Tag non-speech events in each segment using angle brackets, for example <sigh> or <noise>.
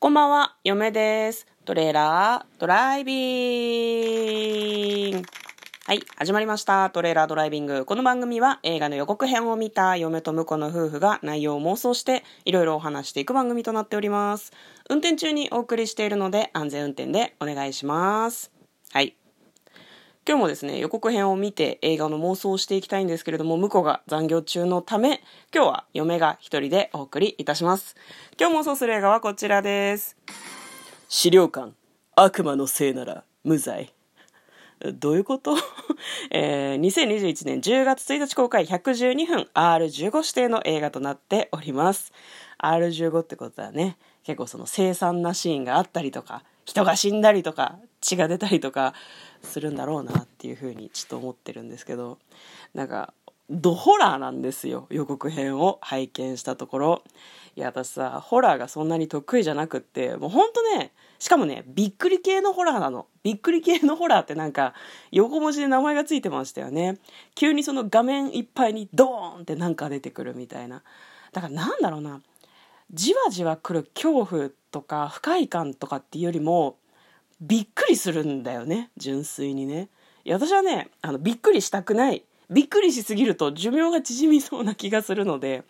こんばんは、嫁です。トレーラードライビング。はい、始まりました。トレーラードライビング。この番組は映画の予告編を見た嫁と婿の夫婦が内容を妄想していろいろお話していく番組となっております。運転中にお送りしているので安全運転でお願いします。はい。今日もですね、予告編を見て映画の妄想をしていきたいんですけれども、向こうが残業中のため、今日は嫁が一人でお送りいたします。今日妄想する映画はこちらです。資料館、悪魔のせいなら無罪。どういうこと、<laughs> えー、2021年10月1日公開112分 R15 指定の映画となっております。R15 ってことはね、結構その凄惨なシーンがあったりとか、人が死んだりとか、血が出たりとかするんだろうなっていうふうにちょっと思ってるんですけど、なんか、ドホラーなんですよ、予告編を拝見したところ。いや、私さ、ホラーがそんなに得意じゃなくって、もうほんとね、しかもね、びっくり系のホラーなの。びっくり系のホラーってなんか、横文字で名前がついてましたよね。急にその画面いっぱいにドーンってなんか出てくるみたいな。だからなんだろうな、じわじわ来る恐怖とか不快感とかっていうよりも、びっくりするんだよね、純粋にね。いや、私はね、あの、びっくりしたくない。びっくりしすぎると寿命が縮みそうな気がするので、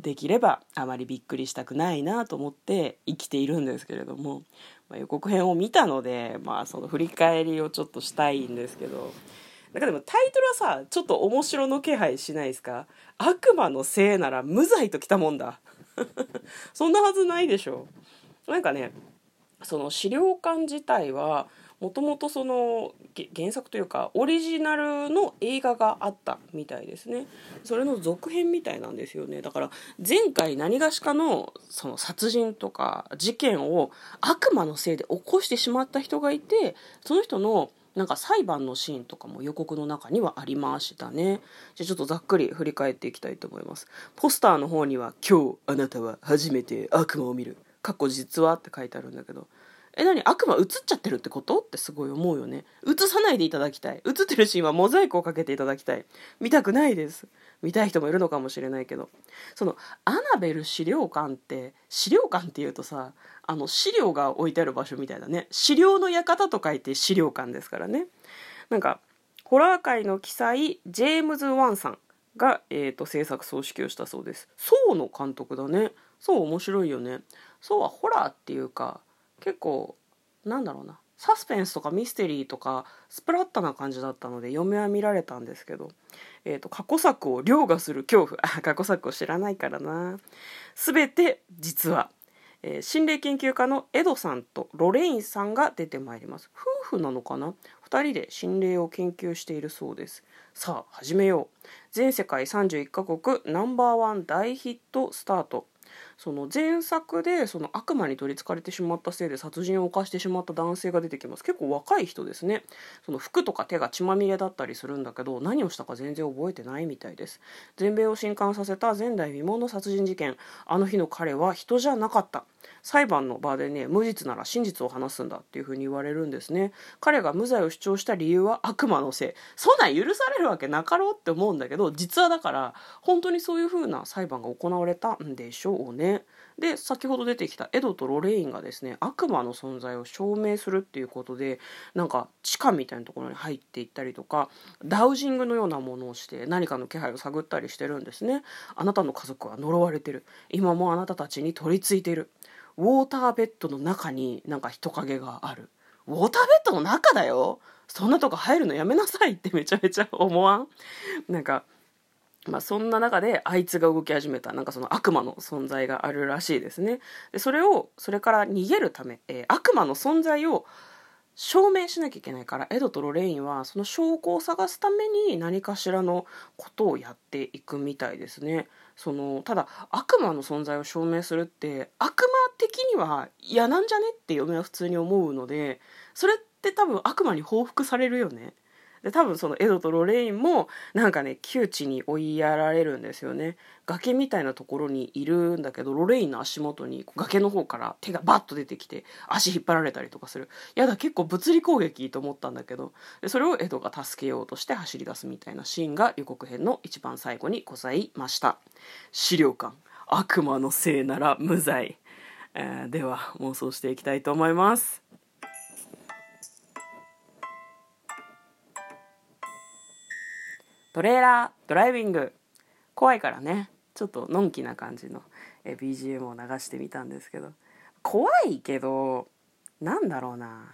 できればあまりびっくりしたくないなと思って生きているんですけれども、まあ、予告編を見たので、まあ、その振り返りをちょっとしたいんですけど、なんかでもタイトルはさ、ちょっと面白の気配しないですか？悪魔のせいなら無罪ときたもんだ。<laughs> そんなはずないでしょ。なんかね、その資料館自体はもともとその原作というかオリジナルの映画があったみたいですねそれの続編みたいなんですよねだから前回何がしかのその殺人とか事件を悪魔のせいで起こしてしまった人がいてその人のなんか裁判のシーンとかも予告の中にはありましたね。じゃあちょっとざっくり振り返っていきたいと思います。ポスターの方には今日あなたは初めて悪魔を見る。過去実はって書いてあるんだけど。え、何？悪魔映っちゃってるってこと？ってすごい思うよね。映さないでいただきたい。映ってるシーンはモザイクをかけていただきたい。見たくないです。見たい人もいるのかもしれないけど。その、アナベル資料館って、資料館っていうとさ、あの、資料が置いてある場所みたいだね。資料の館と書いて資料館ですからね。なんか、ホラー界の記載、ジェームズ・ワンさんが、えーと、制作総指揮をしたそうです。ソの監督だね。そう面白いよね。そうはホラーっていうか、結構なんだろうな。サスペンスとかミステリーとかスプラッタな感じだったので嫁は見られたんですけど、えーと、過去作を凌駕する恐怖。過去作を知らないからな。全て実は、えー、心霊研究家のエドさんとロレインさんが出てまいります。夫婦なのかな？2人で心霊を研究しているそうです。さあ始めよう。全世界31カ国ナンバーワン大ヒットスタート。その前作でその悪魔に取りつかれてしまったせいで殺人を犯してしまった男性が出てきます。結構若い人ですね。その服とか手が血まみれだったりするんだけど何をしたか全然覚えてないみたいです。全米を震撼させた前代未聞の殺人事件。あの日の彼は人じゃなかった。裁判の場でね無実なら真実を話すんだっていうふうに言われるんですね。彼が無罪を主張した理由は悪魔のせい。そんなん許されるわけなかろうって思うんだけど実はだから本当にそういうふうな裁判が行われたんでしょう。ね。で先ほど出てきたエドとロレインがですね悪魔の存在を証明するっていうことでなんか地下みたいなところに入っていったりとかダウジングのようなものをして何かの気配を探ったりしてるんですね。あなたの家族は呪われてる。今もあなたたちに取り付いてる。ウォーターベッドの中になんか人影がある。ウォーターベッドの中だよ。そんなとこ入るのやめなさいってめちゃめちゃ思わん？なんかまあ、そんな中であいつが動き始めた。なんかその悪魔の存在があるらしいですね。でそれをそれから逃げるため、えー、悪魔の存在を証明しなきゃいけないからエドとロレインはその証拠を探すために何かしらのことをやっていくみたいですね。そのただ悪魔の存在を証明するって悪魔的には嫌なんじゃねって嫁は普通に思うのでそれって多分悪魔に報復されるよね。で多分そのエドとロレインもなんかね窮地に追いやられるんですよね。崖みたいなところにいるんだけどロレインの足元に崖の方から手がバッと出てきて足引っ張られたりとかする。やだ結構物理攻撃と思ったんだけどでそれをエドが助けようとして走り出すみたいなシーンが予告編の一番最後にございました。資料館。悪魔のせいなら無罪。えー、では妄想していきたいと思います。トレーラードライビング。怖いからね。ちょっとのんきな感じの、BGM を流してみたんですけど。怖いけどなんだろうな。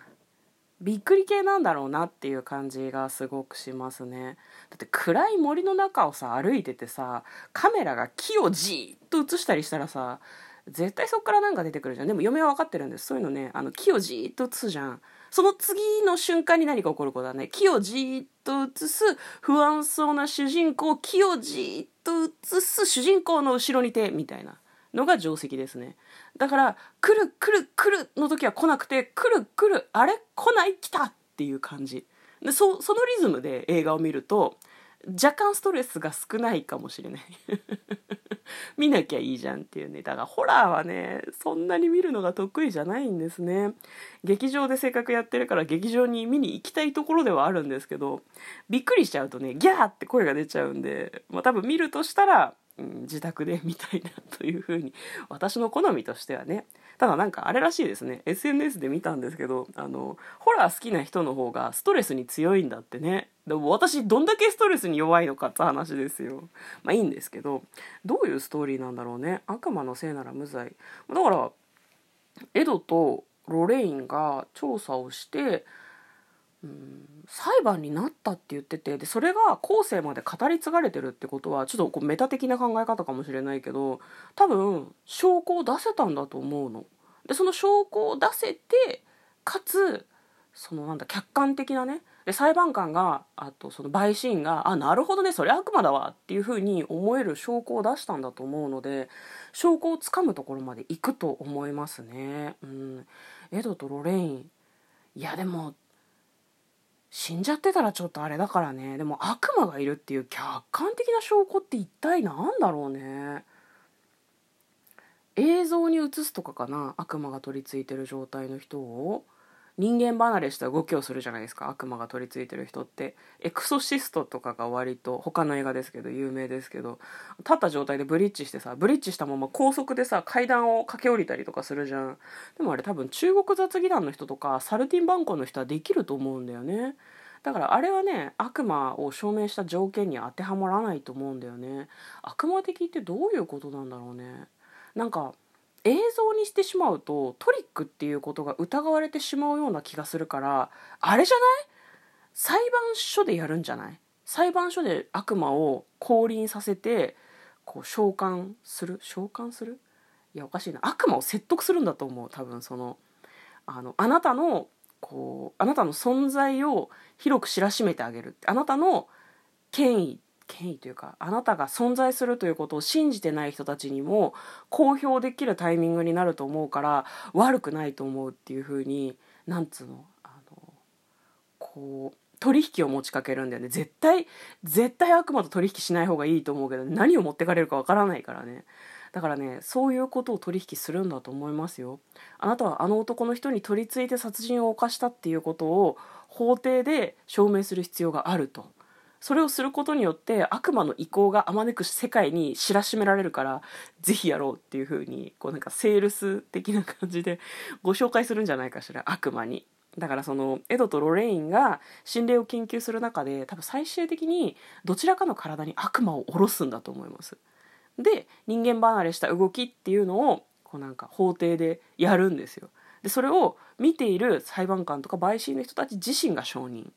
びっくり系なんだろうなっていう感じがすごくしますね。だって暗い森の中をさ歩いててさカメラが木をじーっと映したりしたらさ絶対そっからなんか出てくるじゃん。でも嫁は分かってるんです。そういうのねあの木をじーっと映すじゃん。その次の瞬間に何か起こることはね。木をじーっと映す不安そうな主人公木をじーっと映す主人公の後ろに手みたいなのが定石ですね。だから来る来る来るの時は来なくて来る来るあれ来ない来たっていう感じ。でそそのリズムで映画を見ると若干ストレスが少ないかもしれない。<laughs> 見なきゃいいじゃんっていうね。だからホラーはねそんなに見るのが得意じゃないんですね。劇場でせっかくやってるから劇場に見に行きたいところではあるんですけどびっくりしちゃうとねギャーって声が出ちゃうんで、まあ、多分見るとしたらうん、自宅で見たいなというふうに私の好みとしてはねただなんかあれらしいですね。SNS で見たんですけどあのホラー好きな人の方がストレスに強いんだってね。でも私どんだけストレスに弱いのかって話ですよ。まあいいんですけどどういうストーリーなんだろうね。悪魔のせいなら無罪。だからエドとロレインが調査をしてうん裁判になったって言っててでそれが後世まで語り継がれてるってことはちょっとこうメタ的な考え方かもしれないけど多分証拠を出せたんだと思うの。でその証拠を出せてかつそのなんだ客観的なねで裁判官があとその陪審員があなるほどねそれ悪魔だわっていうふうに思える証拠を出したんだと思うので証拠をつかむところまで行くと思いますね。うん、エドとロレイン。いやでも死んじゃってたらちょっとあれだからね。でも悪魔がいるっていう客観的な証拠って一体何だろうね。映像に映すとかかな？悪魔が取り付いてる状態の人を。人間離れした動きをするじゃないですか。悪魔が取り付いてる人って。エクソシストとかが割と他の映画ですけど有名ですけど立った状態でブリッジしてさブリッジしたまま高速でさ階段を駆け下りたりとかするじゃん。でもあれ多分中国雑技団の人とかサルティンバンコの人はできると思うんだよね。だからあれはね悪魔を証明した条件に当てはまらないと思うんだよね。悪魔的ってどういうことなんだろうね。なんか映像にしてしまうとトリックっていうことが疑われてしまうような気がするからあれじゃない？裁判所でやるんじゃない？裁判所で悪魔を降臨させてこう召喚する？召喚する？いやおかしいな。悪魔を説得するんだと思う多分そのあのあなたのこうあなたの存在を広く知らしめてあげる。あなたの権威権威というかあなたが存在するということを信じてない人たちにも公表できるタイミングになると思うから悪くないと思うっていうふうになんつうのあのこう取引を持ちかけるんだよね。絶対絶対悪魔と取引しない方がいいと思うけど、何を持ってかれるかわからないからね。だからねそういうことを取引するんだと思いますよ。あなたはあの男の人に取り付いて殺人を犯したっていうことを法廷で証明する必要があると。それをすることによって悪魔の意向があまねく世界に知らしめられるからぜひやろうっていう風にこうなんかセールス的な感じでご紹介するんじゃないかしら悪魔に。だからそのエドとロレインが心霊を研究する中で多分最終的にどちらかの体に悪魔を下ろすんだと思います。で人間離れした動きっていうのをこうなんか法廷でやるんですよ。でそれを見ている裁判官とか陪審の人たち自身が承認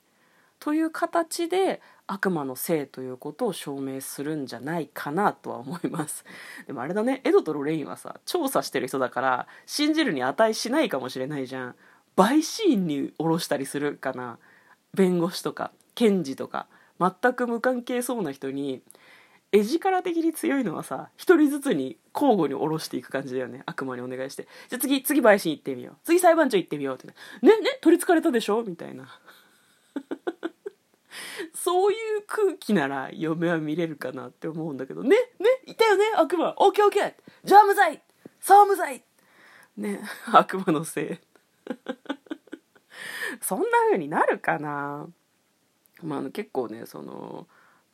という形で悪魔のせいということを証明するんじゃないかなとは思います。<laughs> でもあれだねエドとロレインはさ調査してる人だから信じるに値しないかもしれないじゃん。陪審員に下ろしたりするかな。弁護士とか検事とか。全く無関係そうな人に絵力的に強いのはさ一人ずつに交互に下ろしていく感じだよね。悪魔にお願いして。じゃあ次次陪審行ってみよう。次裁判長行ってみようって。ねねね取りつかれたでしょ？みたいな。<laughs> <laughs> そういう空気なら嫁は見れるかなって思うんだけど。ねねいたよね悪魔。オッケーオッケー。じゃあ無罪さあ無罪ね <laughs> 悪魔のせい。<laughs> そんな風になるかな。まあ結構ねその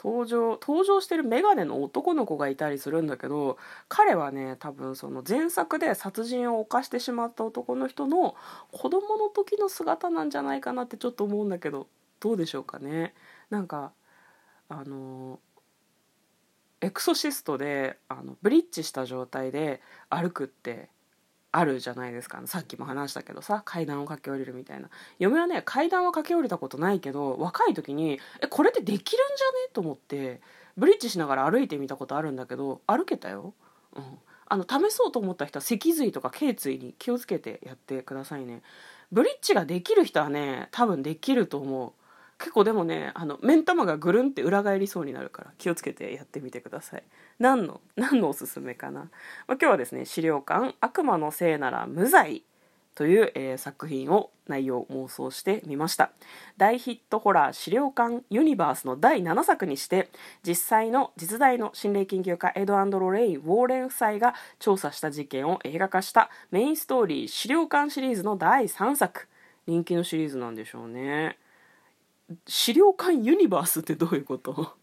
登場登場してるメガネの男の子がいたりするんだけど彼はね多分その前作で殺人を犯してしまった男の人の子供の時の姿なんじゃないかなってちょっと思うんだけど。どうでしょうかね。なんかあのエクソシストであのブリッジした状態で歩くってあるじゃないですか。さっきも話したけどさ階段を駆け下りるみたいな。嫁はね階段は駆け下りたことないけど若い時にえこれってできるんじゃね？と思ってブリッジしながら歩いてみたことあるんだけど歩けたよ、うん、あの試そうと思った人は脊髄とか頸椎に気をつけてやってくださいね。ブリッジができる人はね多分できると思う。結構でもねあの目ん玉がぐるんって裏返りそうになるから気をつけてやってみてください。何の何のおすすめかな、まあ、今日はですね資料館悪魔のせいなら無罪という、えー、作品を内容妄想してみました。大ヒットホラー資料館ユニバースの第7作にして実際の実在の心霊研究家エド・アンド・ロレイ・ウォーレン夫妻が調査した事件を映画化したメインストーリー資料館シリーズの第3作。人気のシリーズなんでしょうね。資料館ユニバースってどういうこと？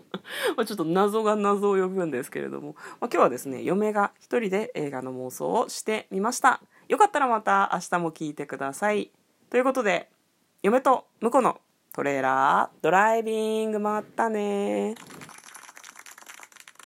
<laughs> まちょっと謎が謎を呼ぶんですけれども、まあ、今日はですね嫁が一人で映画の妄想をしてみました。よかったらまた明日も聞いてください。ということで嫁と婿のトレーラードライビングまったね。